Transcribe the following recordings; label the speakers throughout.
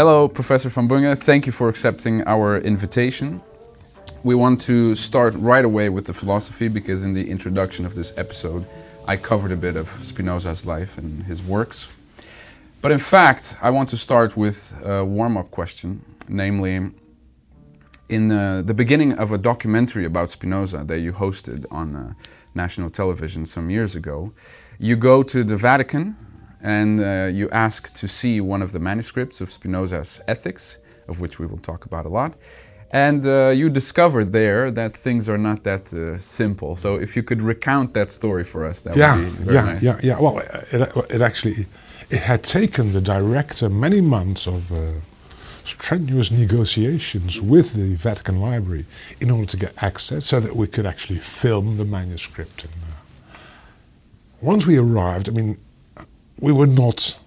Speaker 1: Hello, Professor van Bunge. Thank you for accepting our invitation. We want to start right away with the philosophy because in the introduction of this episode, I covered a bit of Spinoza's life and his works. But in fact, I want to start with a warm up question, namely, in uh, the beginning of a documentary about Spinoza that you hosted on uh, national television some years ago, you go to the Vatican and uh, you ask to see one of the manuscripts of Spinoza's Ethics, of which we will talk about a lot. And uh, you discover there that things are not that uh, simple. So if you could recount that story for us, that
Speaker 2: yeah,
Speaker 1: would be very
Speaker 2: yeah,
Speaker 1: nice.
Speaker 2: yeah, yeah. Well, it, it actually it had taken the director many months of uh, strenuous negotiations with the Vatican Library in order to get access, so that we could actually film the manuscript. And uh, once we arrived, I mean, we were not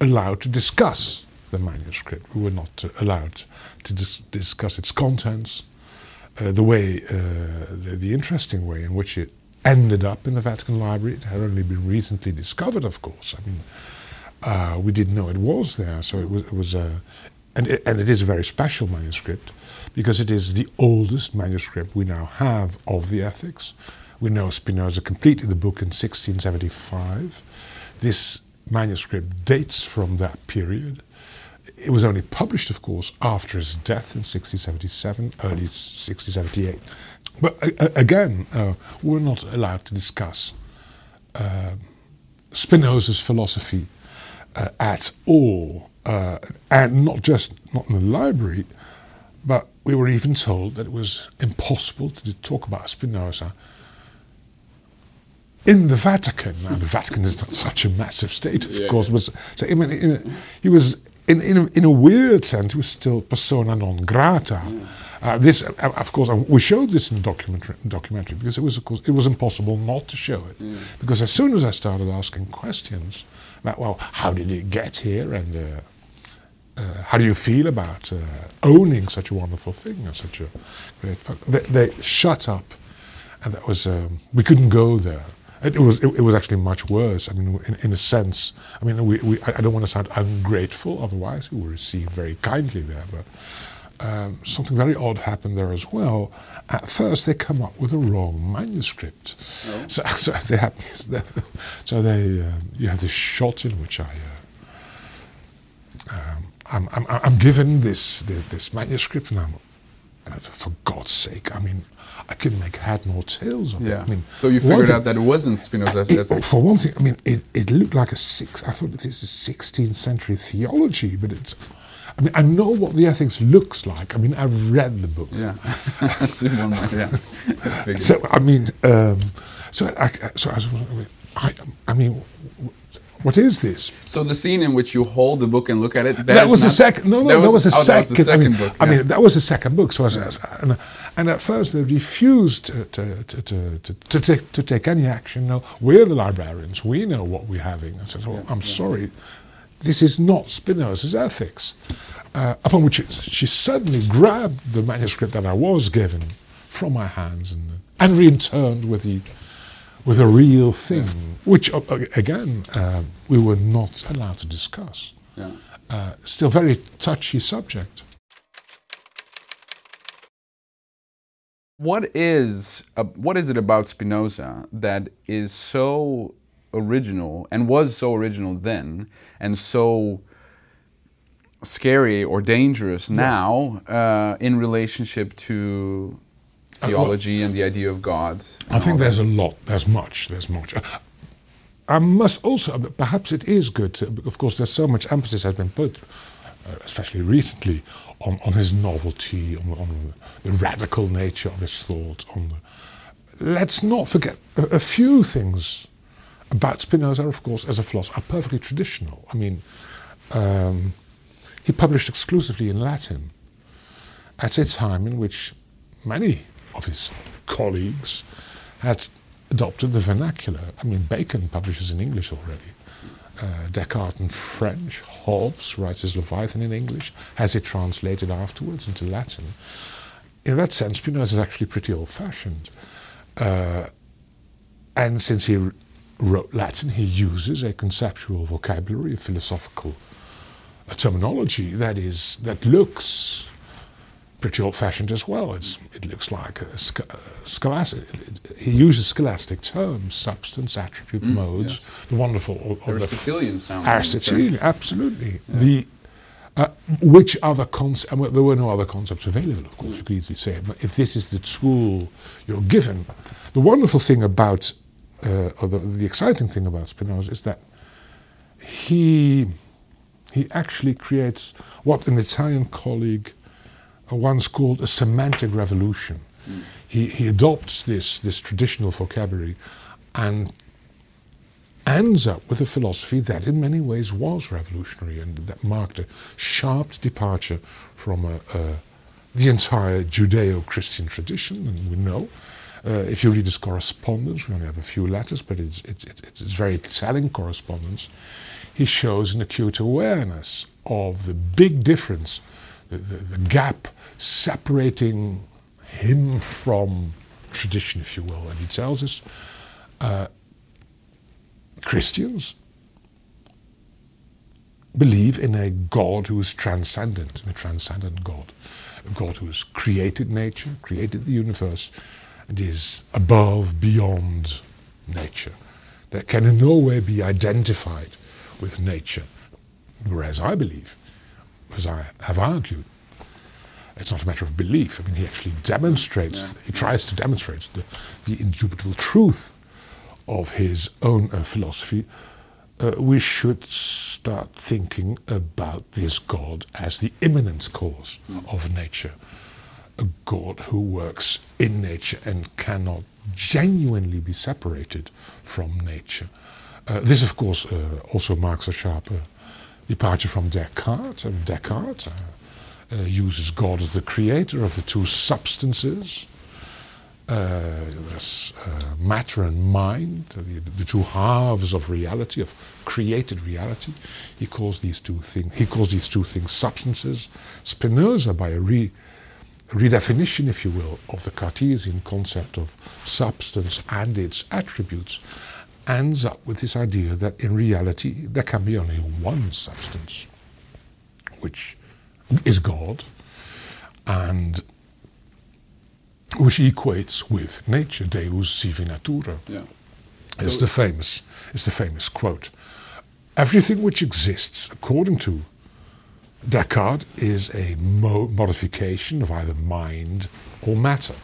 Speaker 2: allowed to discuss the manuscript. We were not allowed to dis- discuss its contents, uh, the way, uh, the, the interesting way in which it ended up in the Vatican Library. It had only been recently discovered, of course. I mean, uh, we didn't know it was there, so it was, it was a, and it, and it is a very special manuscript because it is the oldest manuscript we now have of the Ethics. We know Spinoza completed the book in 1675. This manuscript dates from that period. It was only published, of course, after his death in 1677, early 1678. But uh, again, uh, we're not allowed to discuss uh, Spinoza's philosophy uh, at all, uh, and not just not in the library, but we were even told that it was impossible to talk about Spinoza in the Vatican. Now, the Vatican is not such a massive state, of
Speaker 1: Yeah,
Speaker 2: course,
Speaker 1: yeah.
Speaker 2: but so I mean, in a, he was in in a, in a weird sense, he was still persona non grata. Uh, this, uh, of course, uh, we showed this in the documentary, documentary because it was, of course, it was impossible not to show it. Because as soon as I started asking questions about, well, how did it get here, and uh, uh, how do you feel about uh, owning such a wonderful thing and such a great? They, they shut up, and that was um, we couldn't go there. It, it was it, it was actually much worse. I mean, in, in a sense, I mean, we, we I don't want to sound ungrateful. Otherwise, we were received very kindly there, but. Um, something very odd happened there as well. At first, they come up with a wrong manuscript. So, so they have, so they, um, you have this shot in which I, uh, um, I'm, I'm, I'm given this, the, this manuscript, and I'm, for God's sake, I mean, I couldn't make head nor tails of it.
Speaker 1: Yeah.
Speaker 2: I mean,
Speaker 1: so you figured
Speaker 2: thing-
Speaker 1: out that it wasn't Spinoza's
Speaker 2: it-
Speaker 1: Ethics.
Speaker 2: for one thing, I mean, it, it looked like a six. I thought this is 16th century theology, but it's. I mean, I know what the ethics looks like. I mean, I've read the book.
Speaker 1: Yeah, that's in one mind. Yeah. I.
Speaker 2: So I mean, um, so I, so I was. wondering, I, I mean, what is this?
Speaker 1: So the scene in which you hold the book and look at it, that,
Speaker 2: That was the second. No, no, that was, the
Speaker 1: oh, that
Speaker 2: second.
Speaker 1: was the
Speaker 2: I mean,
Speaker 1: second book.
Speaker 2: I mean, that was the second book. So, I was, and, and at first they refused to to, to, to, take, to take any action. No, we're the librarians. We know what we're having. I said, well, I'm sorry, this is not Spinoza's ethics. Uh, upon which it, she suddenly grabbed the manuscript that I was given from my hands and and returned with the with a real thing, which uh, uh, again uh, we were not allowed to discuss
Speaker 1: yeah.
Speaker 2: uh, still very touchy subject.
Speaker 1: What is uh, what is it about Spinoza that is so original and was so original then and so scary or dangerous now uh, in relationship to theology and the idea of God?
Speaker 2: I think there's a lot, there's much, there's much. Uh, I must also, perhaps it is good, to, of course, there's so much emphasis has been put, uh, especially recently, on, on his novelty, on, on the radical nature of his thought. On the, let's not forget a, a few things about Spinoza, of course, as a philosopher, are perfectly traditional. I mean, um, he published exclusively in Latin at a time in which many of his colleagues had adopted the vernacular. I mean, Bacon publishes in English already. Uh, Descartes in French. Hobbes writes his Leviathan in English, has it translated afterwards into Latin. In that sense, Spinoza is actually pretty old fashioned. Uh, and since he wrote Latin, he uses a conceptual vocabulary, a philosophical a terminology that is that looks pretty old-fashioned as well. It's, it looks like a, a scholastic. He uses scholastic terms: substance, attribute,
Speaker 1: Mm,
Speaker 2: modes.
Speaker 1: yes.
Speaker 2: The wonderful
Speaker 1: Aristotelian sound.
Speaker 2: Aristotelian, absolutely. The uh, which other concepts? Well, there were no other concepts available, of course. You could easily say, but if this is the tool you're given, the wonderful thing about, uh, or the, the exciting thing about Spinoza is that he he actually creates what an Italian colleague uh, once called a semantic revolution. He, he adopts this, this traditional vocabulary and ends up with a philosophy that in many ways was revolutionary and that marked a sharp departure from a, a, the entire Judeo-Christian tradition, and we know. Uh, if you read his correspondence, we only have a few letters, but it's, it's, it's, it's very telling correspondence. He shows an acute awareness of the big difference, the, the, the gap separating him from tradition, if you will. And he tells us uh, Christians believe in a God who is transcendent, a transcendent God, a God who has created nature, created the universe, and is above, beyond nature, that can in no way be identified with nature. Whereas I believe, as I have argued, it's not a matter of belief. I mean, he actually demonstrates,
Speaker 1: Yeah.
Speaker 2: he tries to demonstrate the, the indubitable truth of his own uh, philosophy. Uh, we should start thinking about this God as the immanent cause of nature, a God who works in nature and cannot genuinely be separated from nature. Uh, this, of course, uh, also marks a sharp departure from Descartes. And Descartes uh, uh, uses God as the creator of the two substances, uh, uh, matter and mind, the, the two halves of reality, of created reality. He calls these two things. He calls these two things substances. Spinoza, by a re, redefinition, if you will, of the Cartesian concept of substance and its attributes, ends up with this idea that in reality there can be only one substance, which is God, and which equates with nature, Deus sive natura.
Speaker 1: Yeah.
Speaker 2: It's the famous, it's the famous quote. Everything which exists, according to Descartes, is a mo- modification of either mind or matter.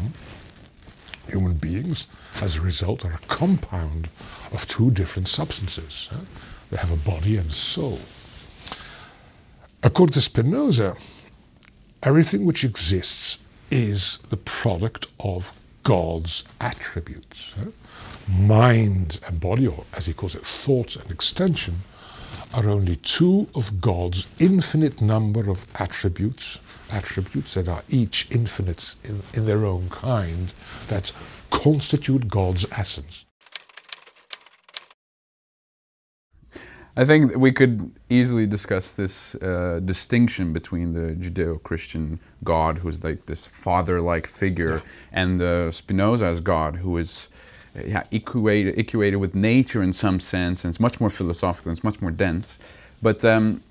Speaker 2: Hmm? Human beings, as a result, are a compound of two different substances. They have a body and soul. According to Spinoza, everything which exists is the product of God's attributes. Mind and body, or as he calls it, thought and extension, are only two of God's infinite number of attributes, attributes that are each infinite in, in their own kind, that constitute God's essence.
Speaker 1: I think we could easily discuss this uh, distinction between the Judeo-Christian God, who's like this father-like figure, and the Spinoza's God, who is uh, yeah, equated, equated with nature in some sense, and it's much more philosophical, and it's much more dense. But um,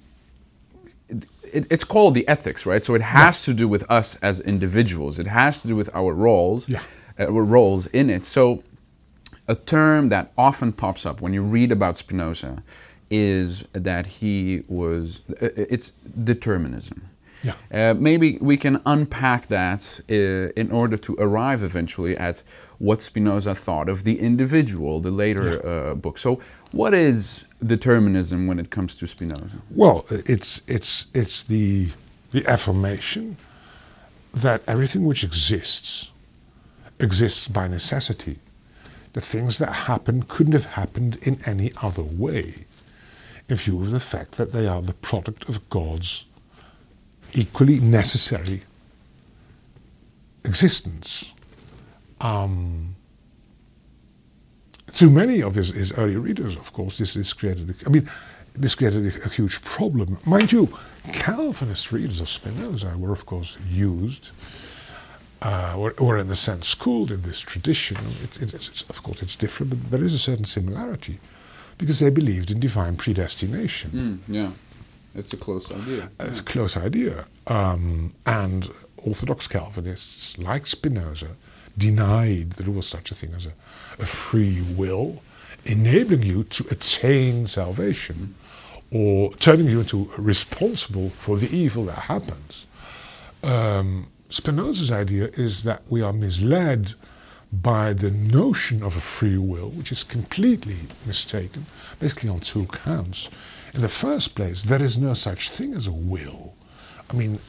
Speaker 1: it, it, it's called the ethics, right? So it has to do with us as individuals. It has to do with our roles,
Speaker 2: Yeah.
Speaker 1: Uh, roles in it. So a term that often pops up when you read about Spinoza is that he was uh, it's determinism.
Speaker 2: Yeah.
Speaker 1: Uh, maybe we can unpack that uh, in order to arrive eventually at what Spinoza thought of the individual, the later uh, book. So, what is determinism when it comes to Spinoza?
Speaker 2: Well, it's it's it's the the affirmation that everything which exists exists by necessity. The things that happen couldn't have happened in any other way, in view of the fact that they are the product of God's equally necessary existence. Um, to many of his, his early readers, of course, this, this created, a, I mean, this created a, a huge problem. Mind you, Calvinist readers of Spinoza were, of course, used uh, were, were in a sense schooled in this tradition. It's, of course, it's different, but there is a certain similarity because they believed in divine predestination.
Speaker 1: Mm, yeah, it's a close idea.
Speaker 2: It's a close idea. Um, and Orthodox Calvinists, like Spinoza, denied that there was such a thing as a, a free will enabling you to attain salvation or turning you into responsible for the evil that happens. Um, Spinoza's idea is that we are misled by the notion of a free will, which is completely mistaken, basically on two counts. In the first place, there is no such thing as a will. I mean,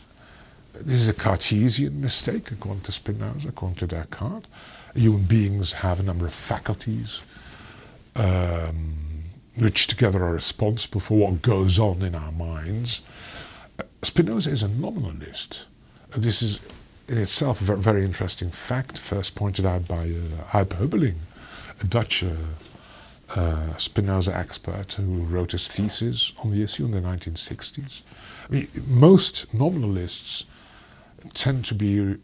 Speaker 2: this is a Cartesian mistake, according to Spinoza, according to Descartes. Human beings have a number of faculties um, which together are responsible for what goes on in our minds. Spinoza is a nominalist. This is in itself a very interesting fact, first pointed out by uh, a Dutch uh, uh, Spinoza expert who wrote his thesis on the issue in the 1960s. I mean, most nominalists tend to be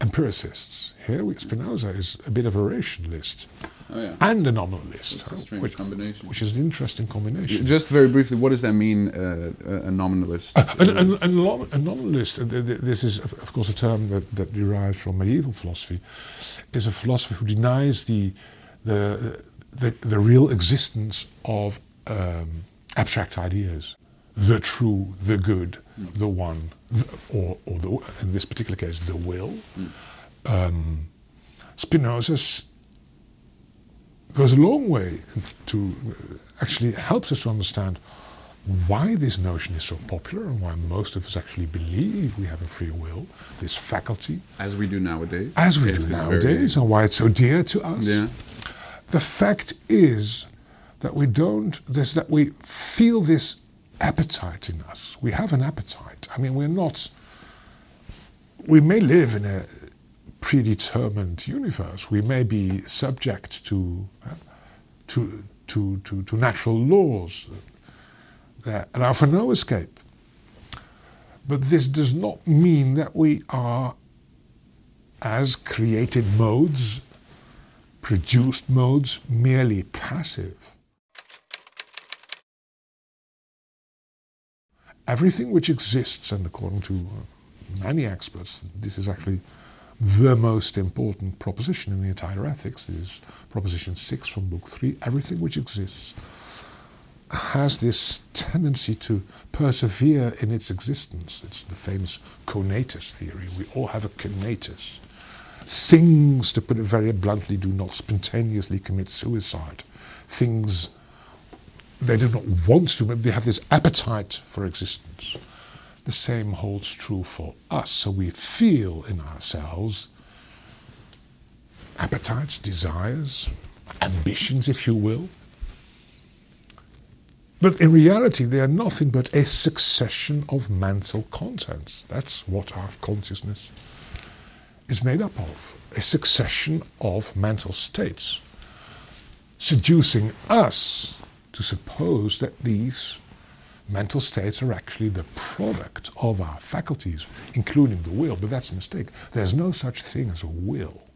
Speaker 2: empiricists. Here, Spinoza is a bit of a rationalist
Speaker 1: Oh, yeah.
Speaker 2: and a nominalist, which,
Speaker 1: combination.
Speaker 2: which is an interesting combination.
Speaker 1: Just very briefly, what does that mean, uh, a a nominalist?
Speaker 2: An, an, an, nom- a nominalist, uh, th- th- this is of course a term that, that derives from medieval philosophy, is a philosopher who denies the, the, the, the real existence of um, abstract ideas. The true, the good, the one, the, or, or the, in this particular case, the will. Um, Spinoza s- goes a long way to uh, actually helps us to understand why this notion is so popular and why most of us actually believe we have a free will, this faculty,
Speaker 1: as we do nowadays.
Speaker 2: as we do nowadays, and why it's so dear to us.
Speaker 1: Yeah.
Speaker 2: The fact is that we don't, this, that we feel this appetite in us. We have an appetite. I mean, we're not, we may live in a predetermined universe. We may be subject to, uh, to, to, to, to natural laws that allow for no escape. But this does not mean that we are, as created modes, produced modes, merely passive. Everything which exists, and according to uh, many experts, this is actually the most important proposition in the entire ethics. Is proposition six from book three. Everything which exists has this tendency to persevere in its existence. It's the famous conatus theory. We all have a conatus. Things, to put it very bluntly, do not spontaneously commit suicide. Things they do not want to, but they have this appetite for existence. The same holds true for us. So we feel in ourselves appetites, desires, ambitions, if you will. But in reality, they are nothing but a succession of mental contents. That's what our consciousness is made up of a succession of mental states, seducing us to suppose that these mental states are actually the product of our faculties, including the will. But that's a mistake. There's no such thing as a will.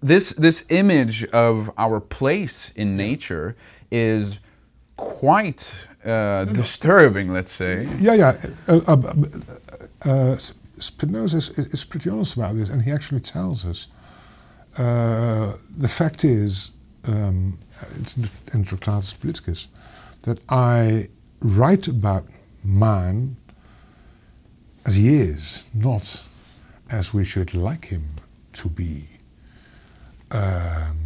Speaker 1: this this image of our place in nature is quite uh, disturbing. Let's say.
Speaker 2: Yeah, yeah. Uh, uh, uh, uh, Spinoza is, is pretty honest about this, and he actually tells us uh, the fact is, um, it's in Tractatus Politicus, that I write about man as he is, not as we should like him to be. Um,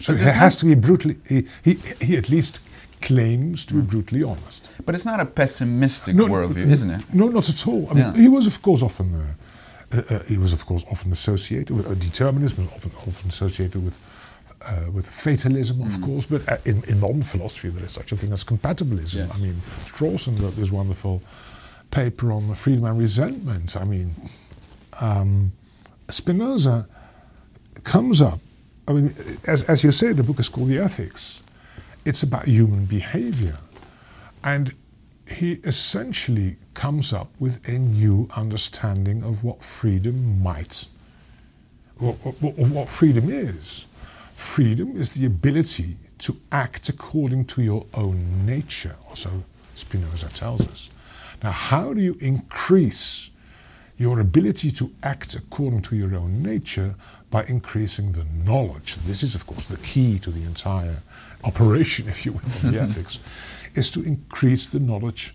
Speaker 2: so he has to be brutally. He, he, he at least claims to be brutally honest.
Speaker 1: But it's not a pessimistic worldview, isn't it?
Speaker 2: No, not at all. I mean,
Speaker 1: Yeah.
Speaker 2: he was, of course, often uh, uh, uh, he was, of course, often associated with uh, determinism, was often often associated with uh, with fatalism, of
Speaker 1: Mm.
Speaker 2: course. But uh, in, in modern philosophy, there is such a thing as compatibilism.
Speaker 1: Yes.
Speaker 2: I mean, Strawson wrote this wonderful paper on freedom and resentment. I mean, um, Spinoza comes up. I mean, as, as you say, the book is called The Ethics. It's about human behavior. And he essentially comes up with a new understanding of what freedom might, of what freedom is. Freedom is the ability to act according to your own nature, or so Spinoza tells us. Now, how do you increase your ability to act according to your own nature by increasing the knowledge? This is, of course, the key to the entire operation, if you will, of the ethics, is to increase the knowledge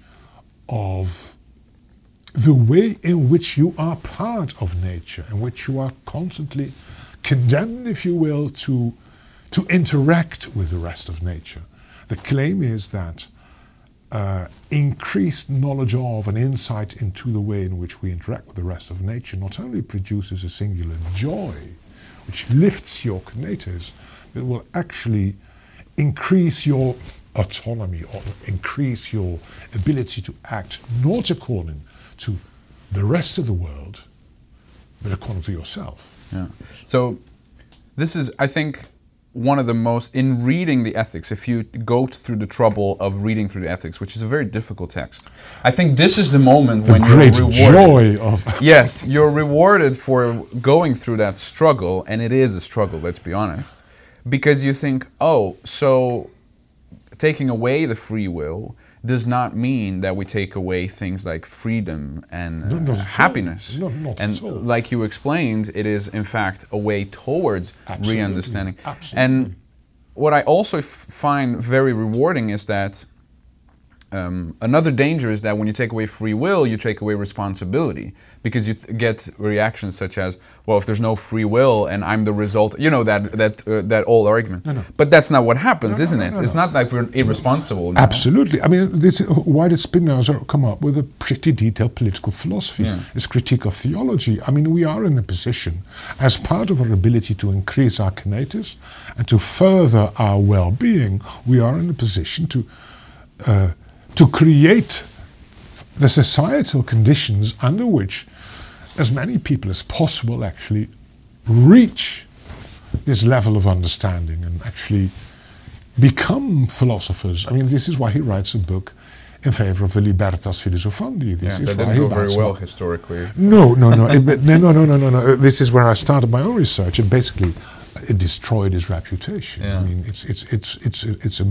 Speaker 2: of the way in which you are part of nature, in which you are constantly condemned, if you will, to to interact with the rest of nature. The claim is that uh, increased knowledge of and insight into the way in which we interact with the rest of nature not only produces a singular joy, which lifts your conatus, but will actually increase your autonomy or increase your ability to act not according to the rest of the world, but according to yourself.
Speaker 1: Yeah. So this is, I think, one of the most in reading the ethics if you go through the trouble of reading through the ethics which is a very difficult text i think this is the moment
Speaker 2: the
Speaker 1: when
Speaker 2: great
Speaker 1: you're rewarded
Speaker 2: joy of
Speaker 1: yes you're rewarded for going through that struggle and it is a struggle let's be honest because you think oh so taking away the free will does not mean that we take away things like freedom and
Speaker 2: No,
Speaker 1: uh,
Speaker 2: not at all.
Speaker 1: happiness.
Speaker 2: No, not
Speaker 1: and
Speaker 2: at all.
Speaker 1: like you explained, it is in fact a way towards re-understanding.
Speaker 2: Absolutely.
Speaker 1: And what I also find very rewarding is that um, another danger is that when you take away free will, you take away responsibility because you th- get reactions such as, "Well, if there's no free will and I'm the result," you know that that uh, that old argument.
Speaker 2: no. no.
Speaker 1: But that's not what happens,
Speaker 2: No,
Speaker 1: isn't it? it's
Speaker 2: no.
Speaker 1: not like we're irresponsible.
Speaker 2: Absolutely. I mean, this, why did Spinoza come up with a pretty detailed political philosophy?
Speaker 1: Yeah.
Speaker 2: His critique of theology. I mean, we are in a position, as part of our ability to increase our conatus and to further our well-being, we are in a position to uh, to create the societal conditions under which as many people as possible actually reach this level of understanding and actually become philosophers. I mean, this is why he writes a book in favor of the libertas philosophandi. This
Speaker 1: Yeah,
Speaker 2: is
Speaker 1: that didn't go very well historically.
Speaker 2: no, no, no, eh, no, no, no, no, no, no. This is where I started my own research, and basically, it destroyed his reputation.
Speaker 1: Yeah.
Speaker 2: I mean, it's it's it's it's it's a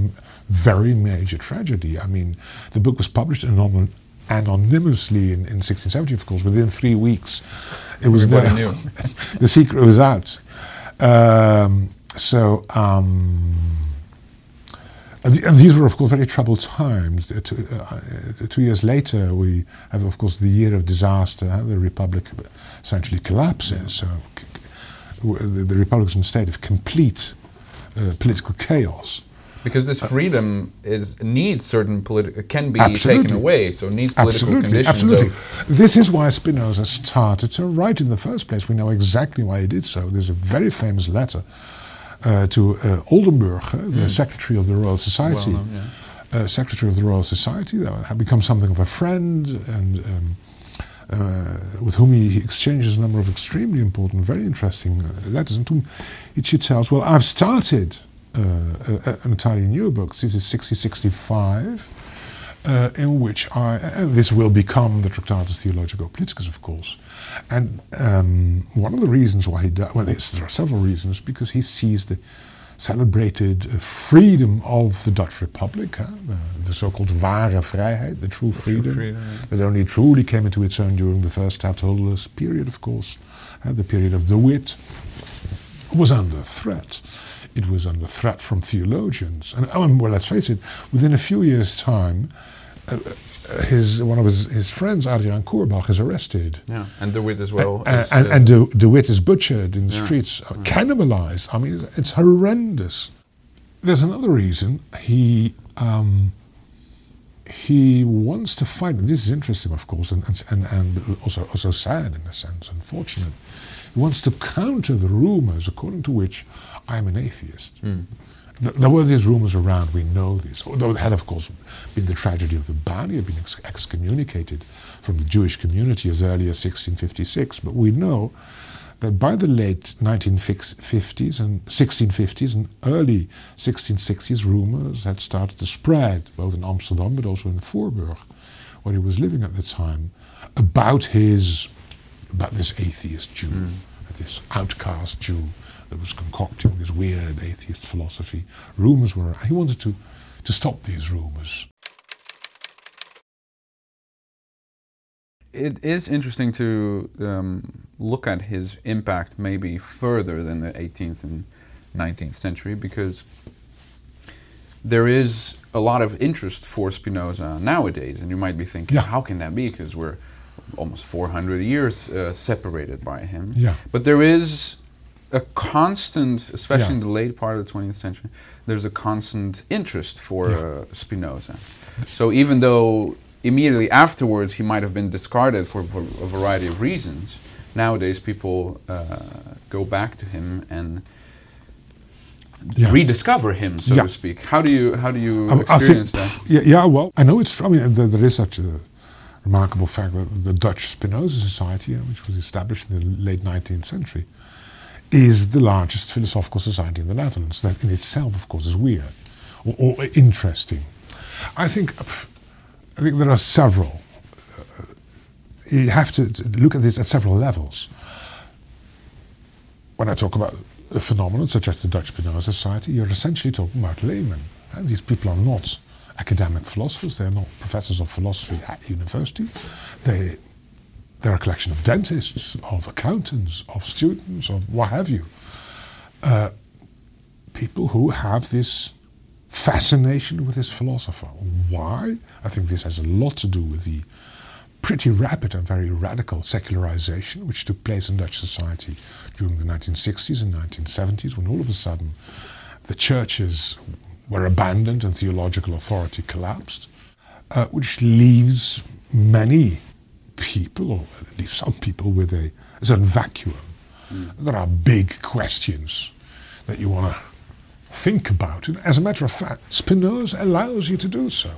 Speaker 2: very major tragedy. I mean, the book was published anon- anonymously in, in 1670, of course. Within three weeks, it was there.
Speaker 1: knew.
Speaker 2: the secret was out. Um, so. Um, and, the- and these were, of course, very troubled times. Uh, Two, uh, uh, two years later, we have, of course, the year of disaster. uh, The republic essentially collapses. So c- c- w- the, the republic is state of complete uh, political chaos.
Speaker 1: Because this freedom is needs certain political can be
Speaker 2: Absolutely.
Speaker 1: taken away, so needs political
Speaker 2: Absolutely,
Speaker 1: conditions.
Speaker 2: absolutely. This is why Spinoza started to write in the first place. We know exactly why he did so. There's a very famous letter uh, to uh, Oldenburg, uh, the secretary of the Royal Society.
Speaker 1: Hmm. Well-known,
Speaker 2: uh, secretary of the Royal Society, that had become something of a friend, and um, uh, with whom he exchanges a number of extremely important, very interesting uh, letters. And to whom he tells, "Well, I've started uh, an entirely new book. This is 6065." uh, in which I, and this will become the Tractatus Theologico Politicus, of course. And um, one of the reasons why he does, well, there are several reasons, because he sees the celebrated freedom of the Dutch Republic, huh, the, the so-called ware Vrijheid, the true freedom,
Speaker 1: freedom, yeah.
Speaker 2: that only truly came into its own during the first stadtholderless period, of course, uh, the period of De Witt, was under threat. It was under threat from theologians. And, oh, and well, let's face it, within a few years' time, uh, his, one of his, his friends, Adriaan Koerbagh, is arrested.
Speaker 1: yeah, and De Witt as well.
Speaker 2: A-
Speaker 1: is,
Speaker 2: and,
Speaker 1: uh,
Speaker 2: and De, De Witt is butchered in the
Speaker 1: Yeah.
Speaker 2: streets, uh, cannibalized. I mean, it's horrendous. There's another reason. He um, he wants to fight. This is interesting, of course, and, and, and, and also also sad in a sense, unfortunate. He wants to counter the rumors according to which I'm an atheist. Th- There were these rumors around, we know this. Although it had, of course, been the tragedy of the Ban. He had been ex- excommunicated from the Jewish community as early as 1656. But we know that by the late 1950s and 1650s and early 1660s, rumors had started to spread, both in Amsterdam but also in Voorburg, where he was living at the time, about his about this atheist Jew,
Speaker 1: Mm.
Speaker 2: this outcast Jew that was concocting this weird atheist philosophy. Rumors were he wanted to to stop these rumors.
Speaker 1: It is interesting to um, look at his impact maybe further than the 18th and 19th century because there is a lot of interest for Spinoza nowadays, and you might be thinking,
Speaker 2: Yeah.
Speaker 1: how can that be? Because we're almost 400 years uh, separated by him.
Speaker 2: Yeah.
Speaker 1: But there is a constant, especially
Speaker 2: Yeah.
Speaker 1: in the late part of the 20th century, there's a constant interest for
Speaker 2: Yeah.
Speaker 1: uh, Spinoza. So even though immediately afterwards he might have been discarded for a variety of reasons, nowadays people uh, go back to him and
Speaker 2: Yeah.
Speaker 1: rediscover him, so to speak. How do you how do you
Speaker 2: I- I think-
Speaker 1: experience that?
Speaker 2: Yeah, yeah, well, I know it's true. I mean, there, there is such a remarkable fact that the Dutch Spinoza Society, uh, which was established in the late 19th century, is the largest philosophical society in the Netherlands. That in itself, of course, is weird or, or interesting. I think, I think there are several. Uh, you have to, look at this at several levels. When I talk about a phenomenon such as the Dutch Spinoza Society, you're essentially talking about laymen. And these people are not academic philosophers, they're not professors of philosophy at university. They, they're a collection of dentists, of accountants, of students, of what have you. Uh, people who have this fascination with this philosopher. Why? I think this has a lot to do with the pretty rapid and very radical secularization which took place in Dutch society during the 1960s and 1970s when all of a sudden the churches were abandoned and theological authority collapsed, uh, which leaves many people, or at least some people, with a, a certain vacuum. There are big questions that you want to think about. And as a matter of fact, Spinoza allows you to do so.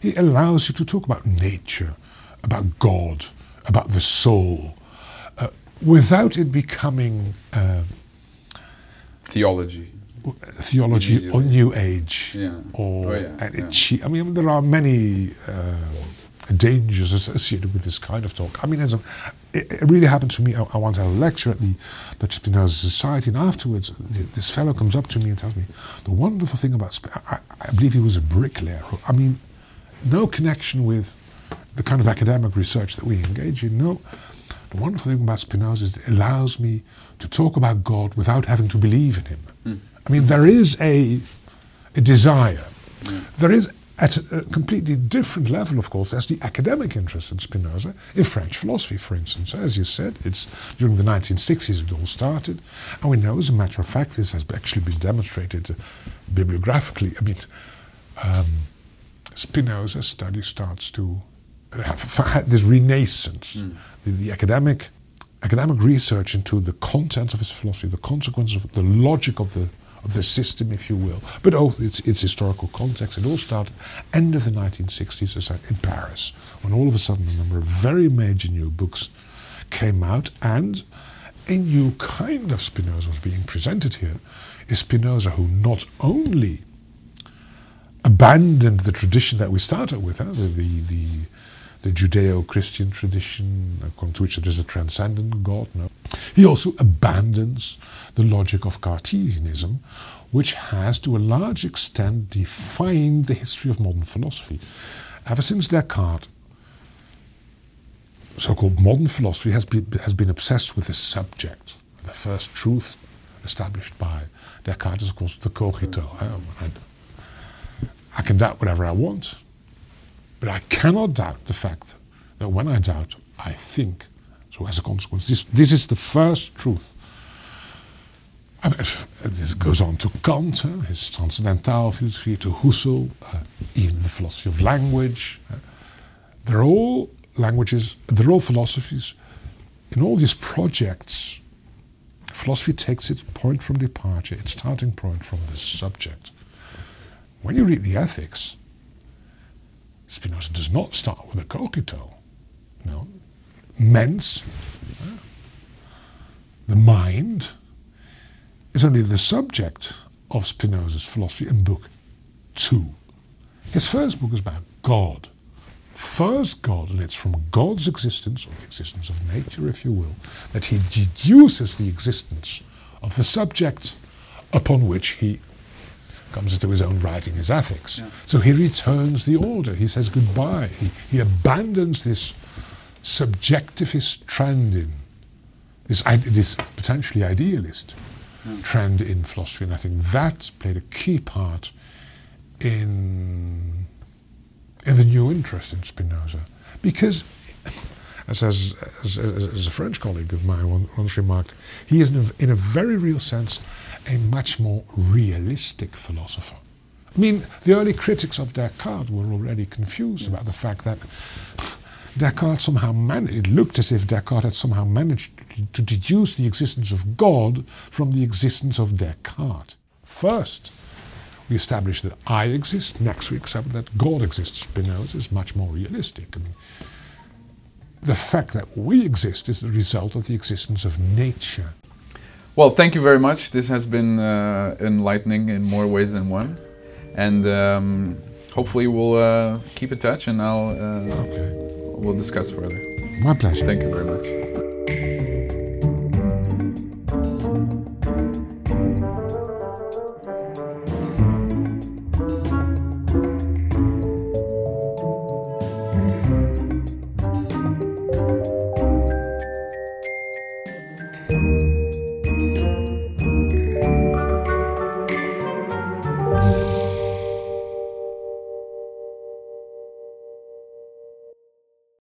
Speaker 2: He allows you to talk about nature, about God, about the soul, uh, without it becoming uh,
Speaker 1: Theology.
Speaker 2: theology or New Age.
Speaker 1: Yeah.
Speaker 2: Or,
Speaker 1: Oh, yeah,
Speaker 2: and it
Speaker 1: yeah.
Speaker 2: I mean, there are many uh, dangers associated with this kind of talk. I mean, as a, it, it really happened to me. I, I once had a lecture at the Dutch Spinoza Society, and afterwards, th- this fellow comes up to me and tells me the wonderful thing about. Sp- I, I believe he was a bricklayer. I mean, no connection with the kind of academic research that we engage in. No. The wonderful thing about Spinoza is it allows me to talk about God without having to believe in him. Hmm. I mean, there is a, a desire. Hmm. There is, at a, completely different level, of course, there's the academic interest in Spinoza, in French philosophy, for instance. As you said, it's during the 1960s it all started. And we know, as a matter of fact, this has actually been demonstrated bibliographically. I mean, um, Spinoza's study starts to have this renaissance. The, the academic academic research into the contents of his philosophy, the consequences of the logic of the of the system, if you will, but oh, its its historical context. It all started end of the 1960s as I- in Paris, when all of a sudden a number of very major new books came out, and a new kind of Spinoza was being presented here. Is Spinoza who not only abandoned the tradition that we started with, huh? the, the, the, the Judeo-Christian tradition, according to which there is a transcendent God. No, he also abandons the logic of Cartesianism, which has, to a large extent, defined the history of modern philosophy. Ever since Descartes, so-called modern philosophy has been, has been obsessed with the subject. The first truth established by Descartes is, of course, the cogito. Eh? I- I can doubt whatever I want, but I cannot doubt the fact that when I doubt, I think. So as a consequence, this, this is the first truth. I mean, this goes on to Kant, huh, his transcendental philosophy, to Husserl, uh, even the philosophy of language. uh, they're all languages, they're all philosophies. In all these projects, philosophy takes its point from departure, its starting point from the subject. When you read the ethics, Spinoza does not start with a cogito. No. Mens, the mind, is only the subject of Spinoza's philosophy in book two. His first book is about God. first God, and it's from God's existence, or the existence of nature, if you will, that he deduces the existence of the subject upon which he comes into his own writing, his ethics.
Speaker 1: Yeah.
Speaker 2: So he returns the order. He says goodbye. He, he abandons this subjectivist trend in this, this potentially idealist trend in philosophy, and I think that played a key part in in the new interest in Spinoza, because as as, as, as a French colleague of mine once remarked, he is in a, in a very real sense a much more realistic philosopher. I mean, the early critics of Descartes were already confused about the fact that Descartes somehow managed, it looked as if Descartes had somehow managed to, deduce the existence of God from the existence of Descartes. First, we establish that I exist, next we accept that God exists. Spinoza is much more realistic. I mean, the fact that we exist is the result of the existence of nature.
Speaker 1: Well, thank you very much. This has been uh, enlightening in more ways than one, and um, hopefully we'll uh, keep in touch, and I'll uh,
Speaker 2: Okay.
Speaker 1: we'll discuss further.
Speaker 2: My pleasure.
Speaker 1: Thank you very much.